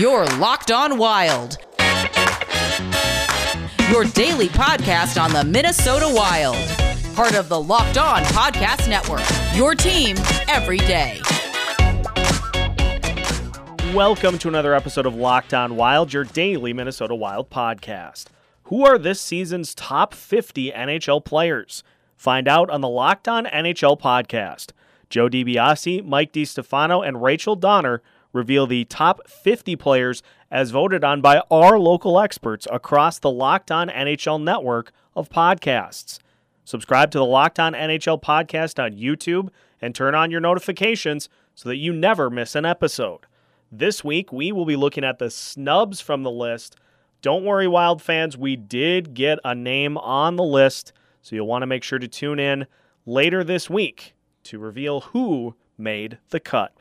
Your Locked On Wild. Your daily podcast on the Minnesota Wild. Part of the Locked On Podcast Network. Your team every day. Welcome to another episode of Locked On Wild, your daily Minnesota Wild podcast. Who are this season's top 50 NHL players? Find out on the Locked On NHL podcast. Joe DiBiase, Mike DiStefano, and Rachel Donner reveal the top 50 players as voted on by our local experts across the Locked On NHL network of podcasts. Subscribe to the Locked On NHL podcast on YouTube and turn on your notifications so that you never miss an episode. This week, we will be looking at the snubs from the list. Don't worry, Wild fans, we did get a name on the list, so you'll want to make sure to tune in later this week to reveal who made the cut.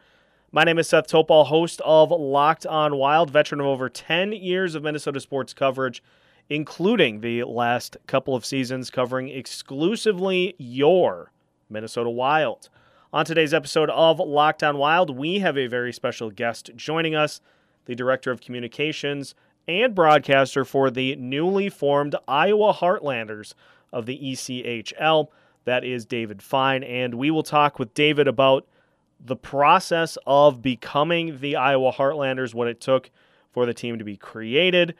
My name is Seth Topal, host of Locked On Wild, veteran of over 10 years of Minnesota sports coverage, including the last couple of seasons covering exclusively your Minnesota Wild. On today's episode of Locked On Wild, we have a very special guest joining us, the Director of Communications and broadcaster for the newly formed Iowa Heartlanders of the ECHL. That is David Fine. And we will talk with David about the process of becoming the Iowa Heartlanders, what it took for the team to be created,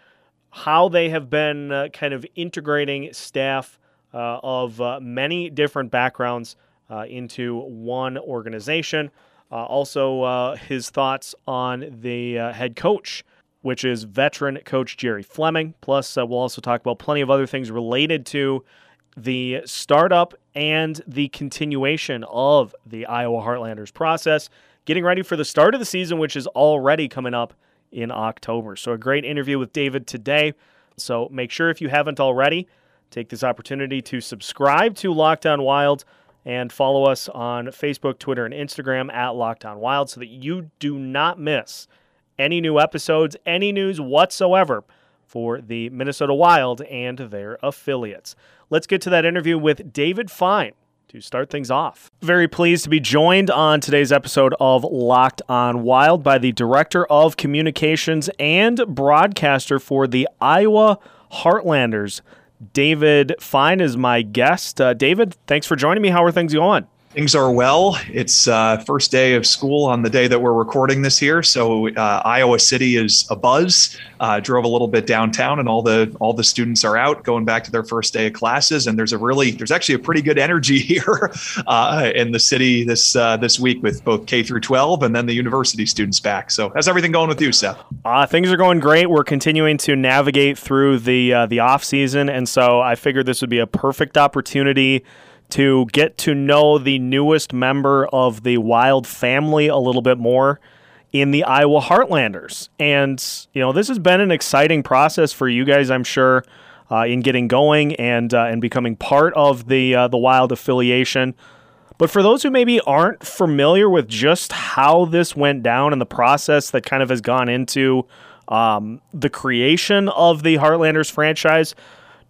how they have been uh, kind of integrating staff uh, of uh, many different backgrounds uh, into one organization. Uh, also, uh, his thoughts on the head coach, which is veteran coach Jerry Fleming. Plus, we'll also talk about plenty of other things related to the startup and the continuation of the Iowa Heartlanders process, getting ready for the start of the season, which is already coming up in October. So, a great interview with David today. So, make sure if you haven't already, take this opportunity to subscribe to Locked On Wild and follow us on Facebook, Twitter, and Instagram at Locked On Wild so that you do not miss any new episodes, any news whatsoever for the Minnesota Wild and their affiliates. Let's get to that interview with David Fine to start things off. Very pleased to be joined on today's episode of Locked on Wild by the Director of Communications and Broadcaster for the Iowa Heartlanders. David Fine is my guest. Uh, David, thanks for joining me. How are things going? Things are well. It's uh, first day of school on the day that we're recording this here, so uh, Iowa City is a buzz. Uh, drove a little bit downtown, and all the all the students are out going back to their first day of classes. And there's a really there's actually a pretty good energy here uh, in the city this uh, this week with both K through 12 and then the university students back. So how's everything going with you, Seth? Uh, things are going great. We're continuing to navigate through the the off season, and so I figured this would be a perfect opportunity to get to know the newest member of the Wild family a little bit more in the Iowa Heartlanders. And, you know, this has been an exciting process for you guys, I'm sure, uh, in getting going and, uh, and becoming part of the, uh, the Wild affiliation. But for those who maybe aren't familiar with just how this went down and the process that kind of has gone into um, the creation of the Heartlanders franchise,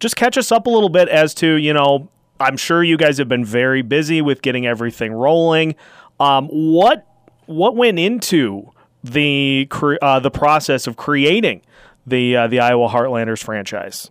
just catch us up a little bit as to, you know, I'm sure you guys have been very busy with getting everything rolling. Um, what what went into the uh, the process of creating the uh, the Iowa Heartlanders franchise?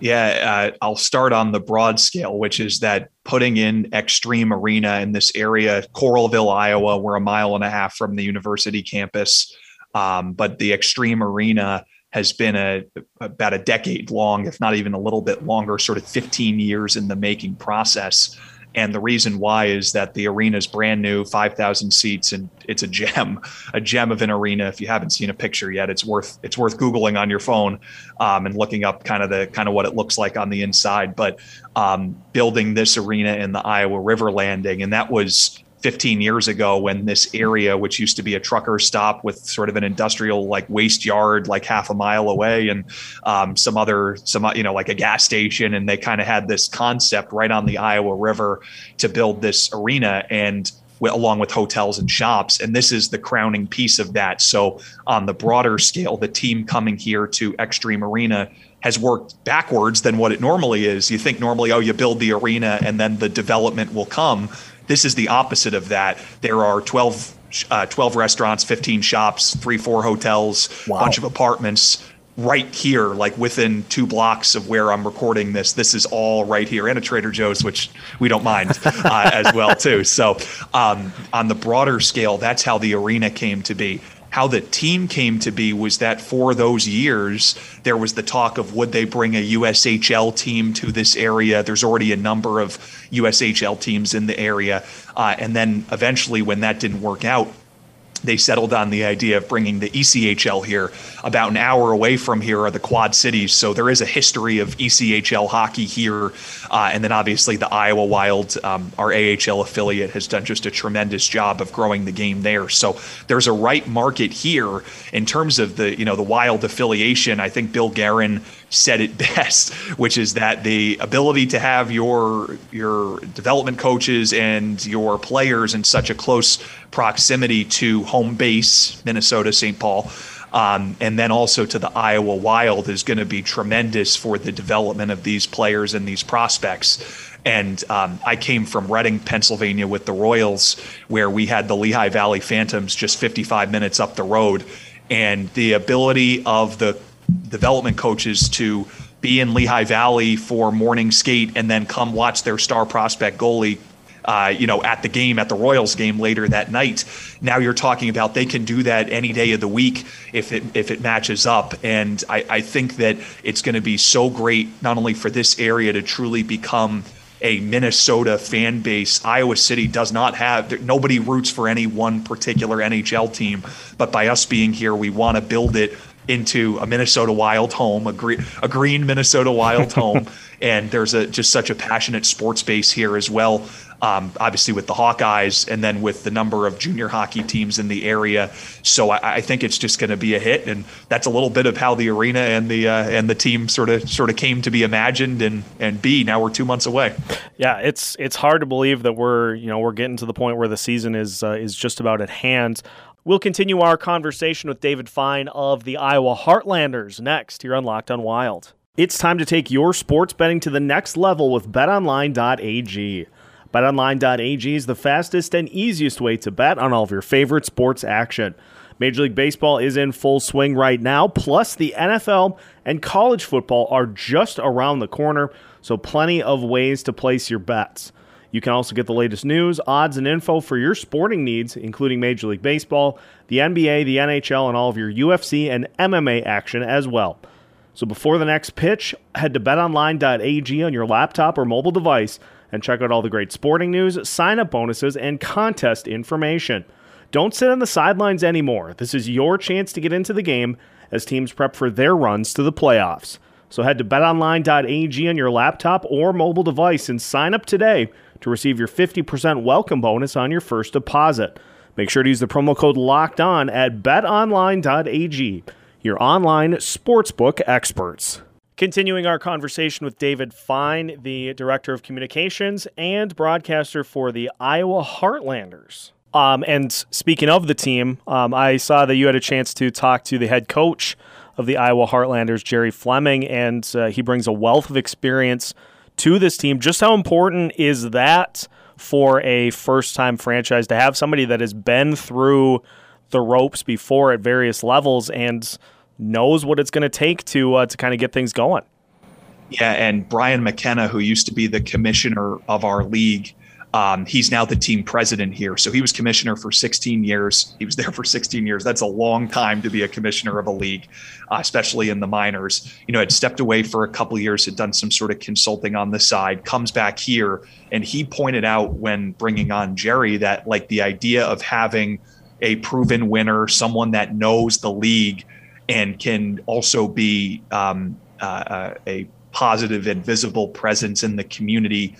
Yeah, uh, I'll start on the broad scale, which is that putting in Xtream Arena in this area, Coralville, Iowa, we're a mile and a half from the university campus. Um, but the Xtream Arena has been a about a decade long, if not even a little bit longer, sort of 15 years in the making process. And the reason why is that the arena is brand new, 5,000 seats, and it's a gem, a gem of an arena. If you haven't seen a picture yet, it's worth it's worth googling on your phone um, and looking up kind of the kind of what it looks like on the inside. But um, building this arena in the Iowa River Landing, and that was 15 years ago when this area which used to be a trucker stop with sort of an industrial like waste yard like half a mile away and um, some other some you know like a gas station and they kind of had this concept right on the iowa river to build this arena and along with hotels and shops and this is the crowning piece of that. So on the broader scale the team coming here to Xtream arena has worked backwards than what it normally is. You think normally oh you build the arena and then the development will come this is the opposite of that. There are 12 uh, 12 restaurants, 15 shops, three, four hotels, wow. bunch of apartments right here, like within two blocks of where I'm recording this. This is all right here, and a Trader Joe's, which we don't mind uh, as well too. So, um, on the broader scale, that's how the arena came to be. How the team came to be was that for those years, there was the talk of would they bring a USHL team to this area? There's already a number of USHL teams in the area. Uh, and then eventually, when that didn't work out, they settled on the idea of bringing the ECHL here. About an hour away from here are the Quad Cities, so there is a history of ECHL hockey here. Uh, and then obviously the Iowa Wild, um, our AHL affiliate, has done just a tremendous job of growing the game there. So there's a right market here in terms of the you know the Wild affiliation. I think Bill Guerin said it best, which is that the ability to have your your development coaches and your players in such a close proximity to home base, Minnesota, St. Paul, um, and then also to the Iowa Wild is going to be tremendous for the development of these players and these prospects. And um, I came from Reading, Pennsylvania, with the Royals, where we had the Lehigh Valley Phantoms just 55 minutes up the road. And the ability of the development coaches to be in Lehigh Valley for morning skate and then come watch their star prospect goalie uh, you know, at the game, at the Royals game later that night. Now you're talking about they can do that any day of the week if it if it matches up. And I, I think that it's going to be so great not only for this area to truly become a Minnesota fan base. Iowa City does not have nobody roots for any one particular NHL team, but by us being here, we want to build it into a Minnesota Wild home, a green, a green Minnesota Wild home, and there's a just such a passionate sports base here as well um, obviously with the Hawkeyes, and then with the number of junior hockey teams in the area. So I, I think it's just going to be a hit, and that's a little bit of how the arena and the uh, and the team sort of sort of came to be imagined and and be. Now we're two months away. Yeah, it's it's hard to believe that we're you know we're getting to the point where the season is uh, is just about at hand. We'll continue our conversation with David Fine of the Iowa Heartlanders next here on Locked on Wild. It's time to take your sports betting to the next level with betonline.ag. BetOnline.ag is the fastest and easiest way to bet on all of your favorite sports action. Major League Baseball is in full swing right now, plus the NFL and college football are just around the corner, so plenty of ways to place your bets. You can also get the latest news, odds, and info for your sporting needs, including Major League Baseball, the NBA, the NHL, and all of your UFC and MMA action as well. So before the next pitch, head to betonline.ag on your laptop or mobile device and check out all the great sporting news, sign up bonuses, and contest information. Don't sit on the sidelines anymore. This is your chance to get into the game as teams prep for their runs to the playoffs. So head to betonline.ag on your laptop or mobile device and sign up today to receive your 50% welcome bonus on your first deposit. Make sure to use the promo code LOCKED ON at betonline.ag, your online sportsbook experts. Continuing our conversation with David Fine, the Director of Communications and broadcaster for the Iowa Heartlanders. Um, and speaking of the team, um, I saw that you had a chance to talk to the head coach of the Iowa Heartlanders, Jerry Fleming, and uh, he brings a wealth of experience to this team. Just how important is that for a first time franchise to have somebody that has been through the ropes before at various levels and knows what it's going to take to uh, to kind of get things going. Yeah, and Brian McKenna, who used to be the commissioner of our league, um, he's now the team president here. So he was commissioner for 16 years. He was there for 16 years. That's a long time to be a commissioner of a league, uh, especially in the minors. You know, had stepped away for a couple years, had done some sort of consulting on the side, comes back here, and he pointed out when bringing on Jerry that like the idea of having a proven winner, someone that knows the league and can also be um, uh, uh, a positive and visible presence in the community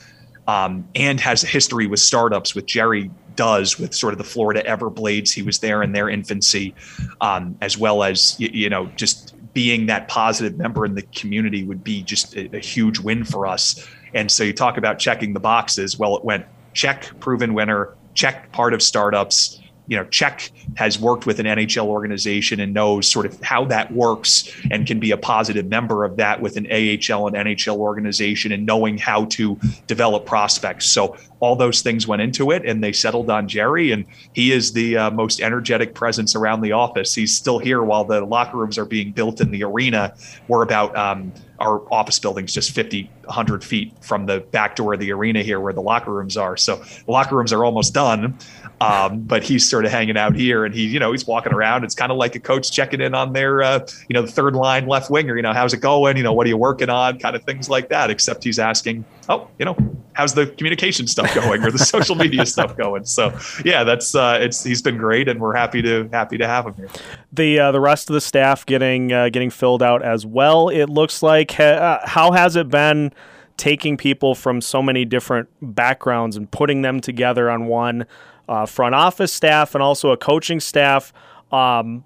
um, and has a history with startups with jerry does with sort of the florida everblades. He was there in their infancy um, as well as you, you, know just being that positive member in the community would be just a, a huge win for us. And so you talk about checking the boxes. Well it went check proven winner check part of startups you know, check has worked with an NHL organization and knows sort of how that works and can be a positive member of that with an AHL and NHL organization and knowing how to develop prospects. So all those things went into it and they settled on Jerry. And he is the uh, most energetic presence around the office. He's still here while the locker rooms are being built in the arena. We're about um, our office building's just 50 100 feet from the back door of the arena here where the locker rooms are. So the locker rooms are almost done um, but he's sort of hanging out here and he you know he's walking around. It's kind of like a coach checking in on their uh, you know the third line left winger. You know how's it going? You know what are you working on? Kind of things like that except he's asking oh you know how's the communication stuff going or the social media stuff going? So yeah that's uh, it's he's been great and we're happy to happy to have him here. The uh, the rest of the staff getting uh, getting filled out as well it looks like. Uh, how has it been taking people from so many different backgrounds and putting them together on one uh, front office staff and also a coaching staff. Um,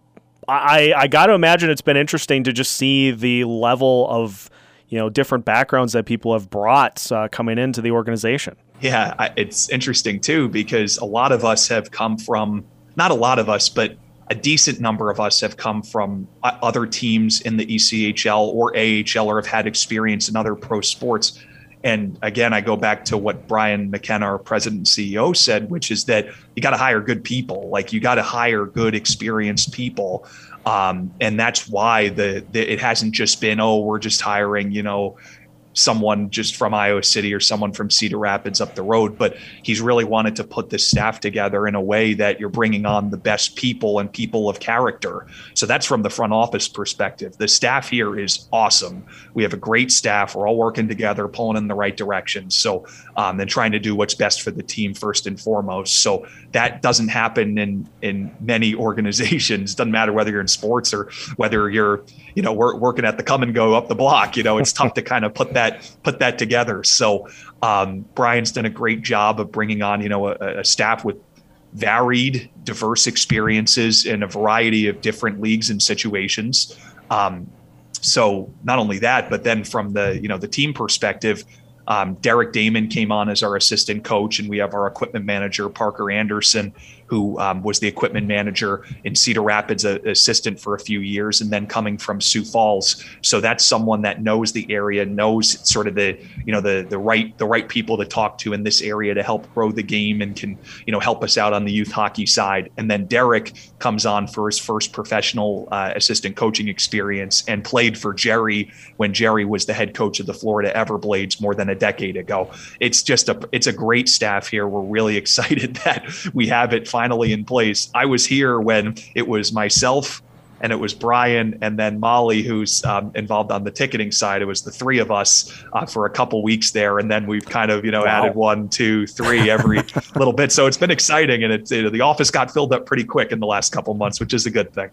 I, I got to imagine it's been interesting to just see the level of you know different backgrounds that people have brought uh, coming into the organization. Yeah, it's interesting too because a lot of us have come from not a lot of us, but a decent number of us have come from uh, other teams in the ECHL or AHL or have had experience in other pro sports. And again, I go back to what Brian McKenna, our president and CEO, said, which is that you got to hire good people. Like you got to hire good, experienced people. Um, and that's why the, the, it hasn't just been, oh, we're just hiring, you know, someone just from Iowa City or someone from Cedar Rapids up the road, but he's really wanted to put this staff together in a way that you're bringing on the best people and people of character. So that's from the front office perspective. The staff here is awesome. We have a great staff. We're all working together, pulling in the right direction. So, um, and trying to do what's best for the team first and foremost. So that doesn't happen in in many organizations. Doesn't matter whether you're in sports or whether you're, you know, working at the Kum & Go up the block. You know, it's tough to kind of put that that put that together. So um, Brian's done a great job of bringing on you know a, a staff with varied, diverse experiences in a variety of different leagues and situations. Um, so not only that, but then from the you know the team perspective, um, Derek Damon came on as our assistant coach, and we have our equipment manager Parker Anderson, who um, was the equipment manager in Cedar Rapids, a, assistant for a few years, and then coming from Sioux Falls. So that's someone that knows the area, knows sort of the you know the the right the right people to talk to in this area to help grow the game and can you know help us out on the youth hockey side. And then Derek comes on for his first professional uh, assistant coaching experience and played for Jerry when Jerry was the head coach of the Florida Everblades more than a decade ago. It's just a it's a great staff here. We're really excited that we have it finally finally in place. I was here when it was myself and it was Brian and then Molly, who's um, involved on the ticketing side. It was the three of us uh, for a couple weeks there, and then we've kind of you know wow. added one, two, three every little bit. So it's been exciting, and it's the office got filled up pretty quick in the last couple months, which is a good thing.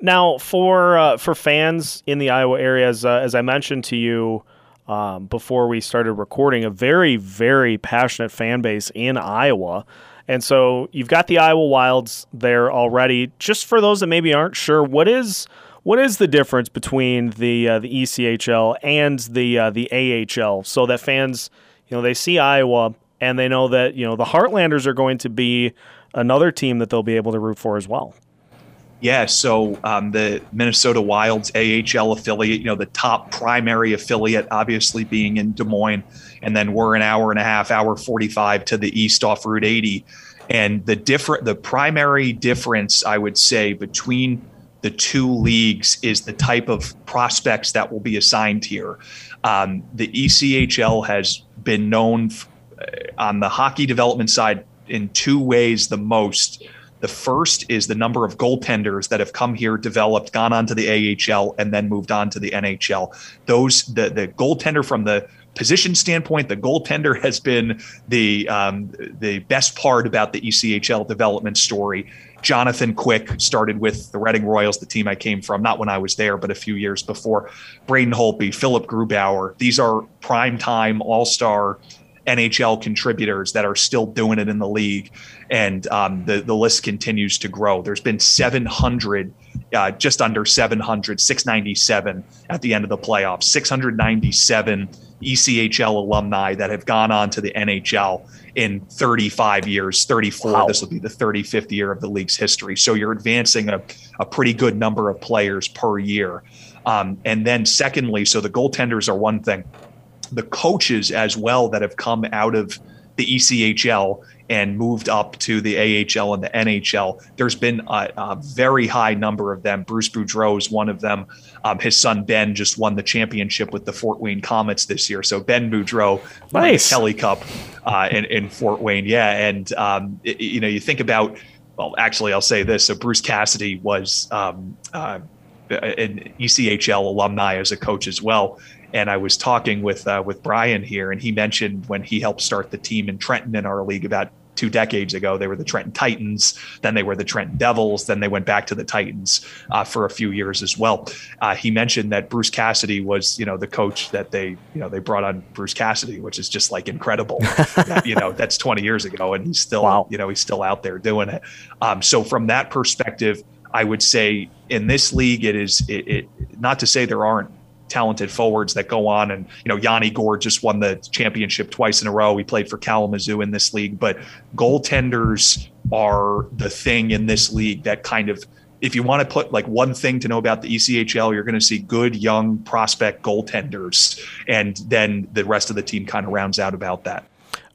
Now for uh, for fans in the Iowa area, as, uh, as I mentioned to you. Um, before we started recording, a very, very passionate fan base in Iowa. And so you've got the Iowa Wilds there already. Just for those that maybe aren't sure, what is what is the difference between the uh, the ECHL and the uh, the AHL? So that fans, you know, they see Iowa and they know that you know the Heartlanders are going to be another team that they'll be able to root for as well. Yeah, so um, the Minnesota Wilds AHL affiliate, you know, the top primary affiliate, obviously being in Des Moines, and then we're an hour and a half, hour forty-five to the east off Route eighty, and the different, the primary difference I would say between the two leagues is the type of prospects that will be assigned here. Um, the ECHL has been known f- uh, on the hockey development side in two ways the most the first is the number of goaltenders that have come here, developed, gone on to the AHL, and then moved on to the NHL. Those the the goaltender from the position standpoint, the goaltender has been the um, the best part about the ECHL development story. Jonathan Quick started with the Reading Royals, the team I came from, not when I was there, but a few years before. Braden Holtby, Philipp Grubauer. These are prime time all star NHL contributors that are still doing it in the league, and um, the the list continues to grow. There's been 700, uh, just under 700, 697 at the end of the playoffs, 697 ECHL alumni that have gone on to the NHL in 35 years, 34. Wow. This will be the 35th year of the league's history. So you're advancing a, a pretty good number of players per year. Um, and then, secondly, so the goaltenders are one thing, the coaches as well that have come out of the ECHL and moved up to the AHL and the NHL. There's been a, a very high number of them. Bruce Boudreau is one of them. Um, his son Ben just won the championship with the Fort Wayne Komets this year. So Ben Boudreau nice. the Kelly Cup uh, in, in, Fort Wayne. Yeah, and um, it, you know you think about. Well, actually, I'll say this. So Bruce Cassidy was um, uh, an ECHL alumni as a coach as well. And I was talking with uh, with Brian here, and he mentioned when he helped start the team in Trenton in our league about two decades ago. They were the Trenton Titans, then they were the Trenton Devils, then they went back to the Titans uh, for a few years as well. Uh, he mentioned that Bruce Cassidy was, you know, the coach that they, you know, they brought on Bruce Cassidy, which is just like incredible. that, you know, that's 20 years ago, and he's still, wow. you know, he's still out there doing it. Um, so from that perspective, I would say in this league, it is it, it not to say there aren't talented forwards that go on. And, you know, Yanni Gourde just won the championship twice in a row. He played for Kalamazoo in this league, but goaltenders are the thing in this league that kind of, if you want to put like one thing to know about the ECHL, you're going to see good young prospect goaltenders. And then the rest of the team kind of rounds out about that.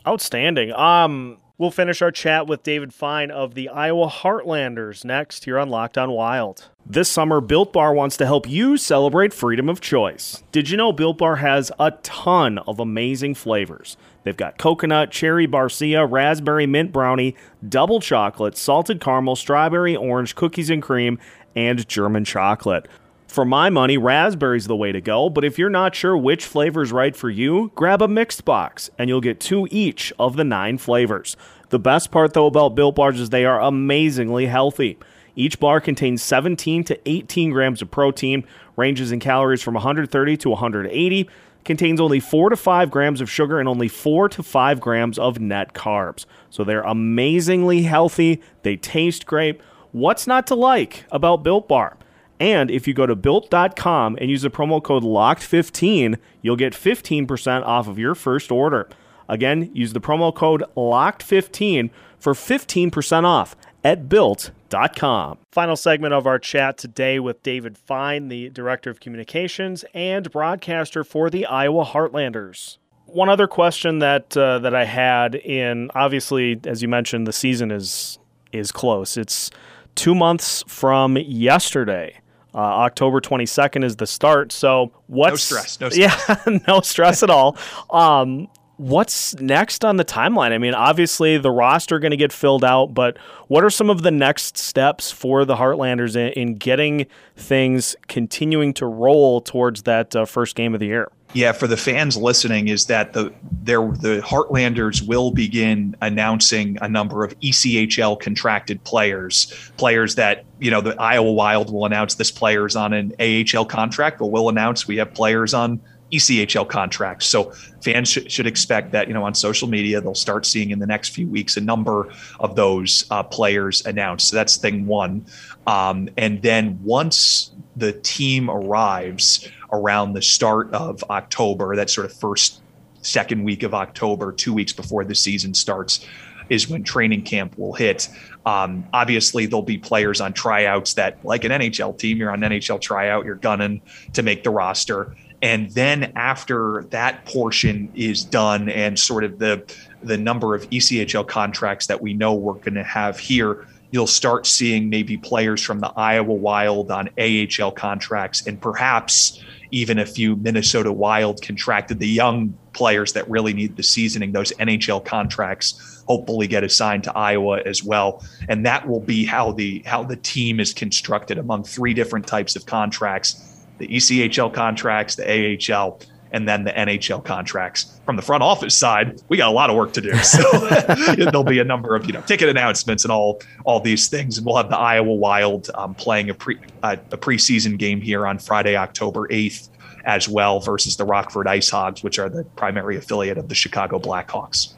Outstanding. Um, We'll finish our chat with David Fine of the Iowa Heartlanders next here on Locked On Wild. This summer, Built Bar wants to help you celebrate freedom of choice. Did you know Built Bar has a ton of amazing flavors? They've got coconut, cherry barcia, raspberry mint brownie, double chocolate, salted caramel, strawberry orange, cookies and cream, and German chocolate. For my money, raspberry's the way to go, but if you're not sure which flavor is right for you, grab a mixed box and you'll get two each of the nine flavors. The best part, though, about Built Bars is they are amazingly healthy. Each bar contains 17 to 18 grams of protein, ranges in calories from 130 to 180, contains only 4 to 5 grams of sugar, and only 4 to 5 grams of net carbs. So they're amazingly healthy. They taste great. What's not to like about Built Bar? And if you go to built.com and use the promo code LOCKED15, you'll get 15% off of your first order. Again, use the promo code LOCKED15 for 15% off at built.com. Final segment of our chat today with David Fine, the Director of Communications and broadcaster for the Iowa Heartlanders. One other question that uh, that I had in obviously, as you mentioned, the season is is close. It's two months from yesterday. Uh, October 22nd is the start. So what's no stress? No stress. Yeah, no stress at all. Um, what's next on the timeline? I mean, obviously the roster going to get filled out, but what are some of the next steps for the Heartlanders in, in getting things continuing to roll towards that uh, first game of the year? Yeah, for the fans listening, is that the there the Heartlanders will begin announcing a number of ECHL contracted players, players that you know the Iowa Wild will announce this player's on an AHL contract, but we'll announce we have players on ECHL contracts. So fans sh- should expect that, you know, on social media, they'll start seeing in the next few weeks a number of those uh, players announced. So that's thing one. Um, and then once the team arrives around the start of October, that sort of first, second week of October, two weeks before the season starts, is when training camp will hit. Um, obviously, there'll be players on tryouts that, like an NHL team, you're on NHL tryout, you're gunning to make the roster. And then after that portion is done and sort of the the number of ECHL contracts that we know we're going to have here, you'll start seeing maybe players from the Iowa Wild on AHL contracts and perhaps even a few Minnesota Wild contracted the young players that really need the seasoning. Those NHL contracts hopefully get assigned to Iowa as well. And that will be how the how the team is constructed among three different types of contracts the ECHL contracts, the AHL, and then the NHL contracts. From the front office side, we got a lot of work to do. So there'll be a number of you know ticket announcements and all all these things, and we'll have the Iowa Wild um, playing a pre uh, a preseason game here on Friday, October eighth, as well versus the Rockford Ice Hogs, which are the primary affiliate of the Chicago Blackhawks.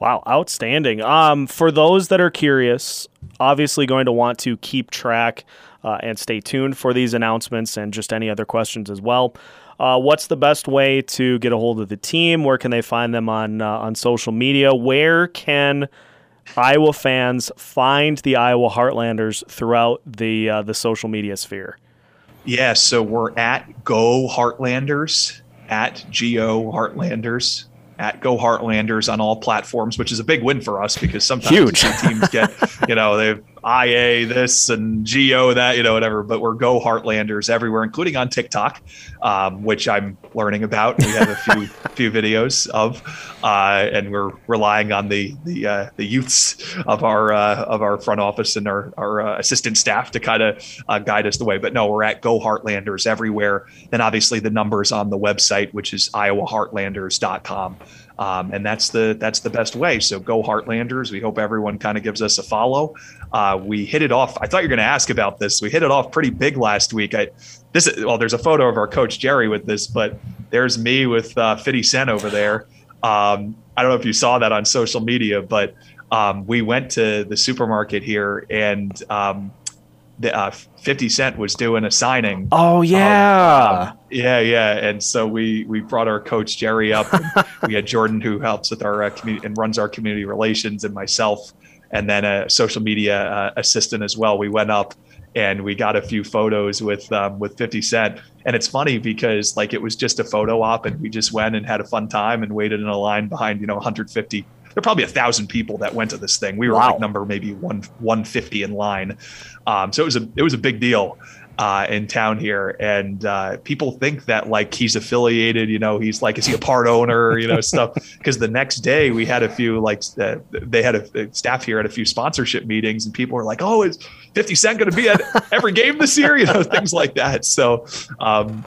Wow, outstanding. Um, for those that are curious, obviously going to want to keep track uh, and stay tuned for these announcements and just any other questions as well. Uh, what's the best way to get a hold of the team? Where can they find them on uh, on social media? Where can Iowa fans find the Iowa Heartlanders throughout the uh, the social media sphere? Yeah, so we're at Go Heartlanders at Go Heartlanders at Go Heartlanders on all platforms, which is a big win for us because sometimes teams get, you know, they IA this and Geo that, you know, whatever. But we're Go Heartlanders everywhere, including on TikTok, um, which I'm learning about. We have a few few videos of, uh, and we're relying on the the uh, the youths of our uh, of our front office and our our uh, assistant staff to kind of uh, guide us the way. But no, we're at Go Heartlanders everywhere. Then obviously the numbers on the website, which is iowaheartlanders.com. Um, and that's the that's the best way. So go Heartlanders. We hope everyone kind of gives us a follow. Uh, we hit it off. I thought you were going to ask about this. We hit it off pretty big last week. I this is, well, there's a photo of our coach Jerry with this, but there's me with uh, 50 Cent over there. Um, I don't know if you saw that on social media, but um, we went to the supermarket here and um, the, uh, 50 Cent was doing a signing. Oh yeah, um, yeah, yeah. And so we we brought our coach Jerry up. we had Jordan who helps with our uh, community and runs our community relations, and myself, and then a social media uh, assistant as well. We went up and we got a few photos with um, with 50 Cent. And it's funny because like it was just a photo op, and we just went and had a fun time and waited in a line behind you know 150 there are probably a thousand people that went to this thing. We were wow. like number maybe one 150 in line. Um, so it was a it was a big deal uh, in town here, and uh, people think that like he's affiliated. You know, he's like, is he a part owner? You know, stuff. Because the next day we had a few like uh, they had a staff here at a few sponsorship meetings, and people were like, oh, is 50 Cent going to be at every game this year? You know, things like that. So. Um,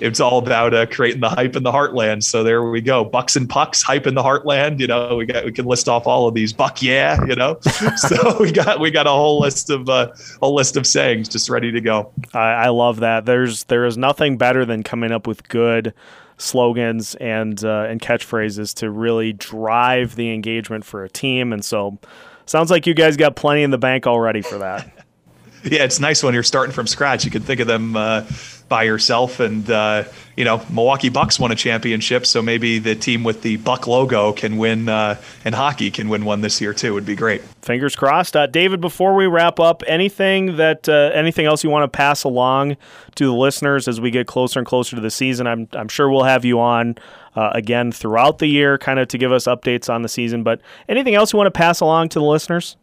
it's all about uh, creating the hype in the heartland. So there we go, bucks and pucks, hype in the heartland. You know, we got we can list off all of these. Buck, yeah, you know. so we got we got a whole list of uh, a list of sayings just ready to go. I, I love that. There's there is nothing better than coming up with good slogans and uh, and catchphrases to really drive the engagement for a team. And so, sounds like you guys got plenty in the bank already for that. yeah, it's nice when you're starting from scratch. You can think of them uh, by yourself. And, uh, you know, Milwaukee Bucks won a championship. So maybe the team with the Buck logo can win, uh, and hockey can win one this year too. Would be great. Fingers crossed. Uh, David, before we wrap up, anything that, uh, anything else you want to pass along to the listeners as we get closer and closer to the season? I'm, I'm sure we'll have you on. Uh, again, throughout the year, kind of to give us updates on the season. But anything else you want to pass along to the listeners?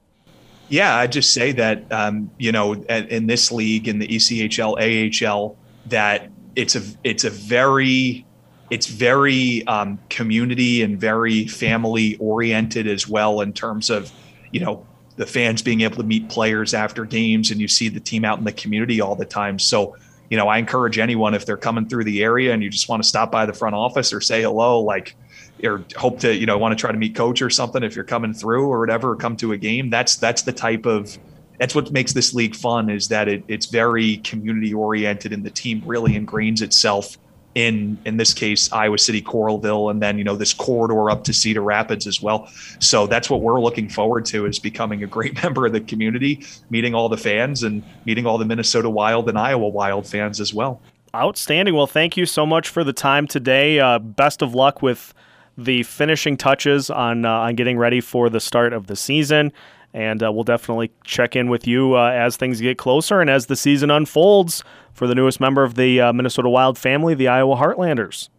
Yeah, I just say that um, you know, in this league, in the ECHL, AHL, that it's a it's a very it's very um, community and very family oriented as well in terms of you know the fans being able to meet players after games and you see the team out in the community all the time. So you know i encourage anyone if they're coming through the area and you just want to stop by the front office or say hello like or hope to you know want to try to meet coach or something if you're coming through or whatever or come to a game that's that's the type of that's what makes this league fun is that it, it's very community oriented and the team really ingrains itself in in this case Iowa City Coralville and then you know this corridor up to Cedar Rapids as well. So that's what we're looking forward to is becoming a great member of the community, meeting all the fans and meeting all the Minnesota Wild and Iowa Wild fans as well. Outstanding. Well, thank you so much for the time today. Uh, best of luck with the finishing touches on uh, on getting ready for the start of the season and uh, we'll definitely check in with you uh, as things get closer and as the season unfolds for the newest member of the uh, Minnesota Wild family, the Iowa Heartlanders.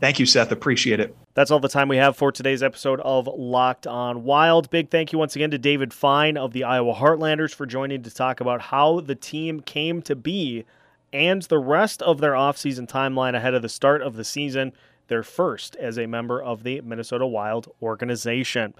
Thank you, Seth. Appreciate it. That's all the time we have for today's episode of Locked On Wild. Big thank you once again to David Fine of the Iowa Heartlanders for joining to talk about how the team came to be and the rest of their offseason timeline ahead of the start of the season, their first as a member of the Minnesota Wild organization.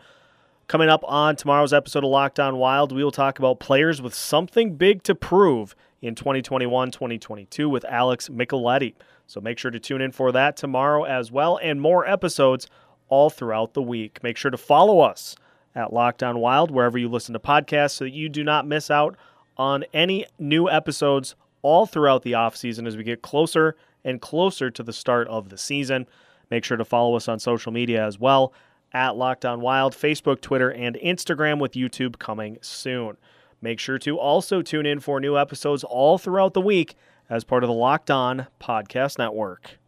Coming up on tomorrow's episode of Locked On Wild, we will talk about players with something big to prove in 2021 2022 with Alex Micheletti. So make sure to tune in for that tomorrow as well, and more episodes all throughout the week. Make sure to follow us at Locked On Wild wherever you listen to podcasts so that you do not miss out on any new episodes all throughout the offseason as we get closer and closer to the start of the season. Make sure to follow us on social media as well at Locked On Wild, Facebook, Twitter, and Instagram, with YouTube coming soon. Make sure to also tune in for new episodes all throughout the week as part of the Locked On Podcast Network.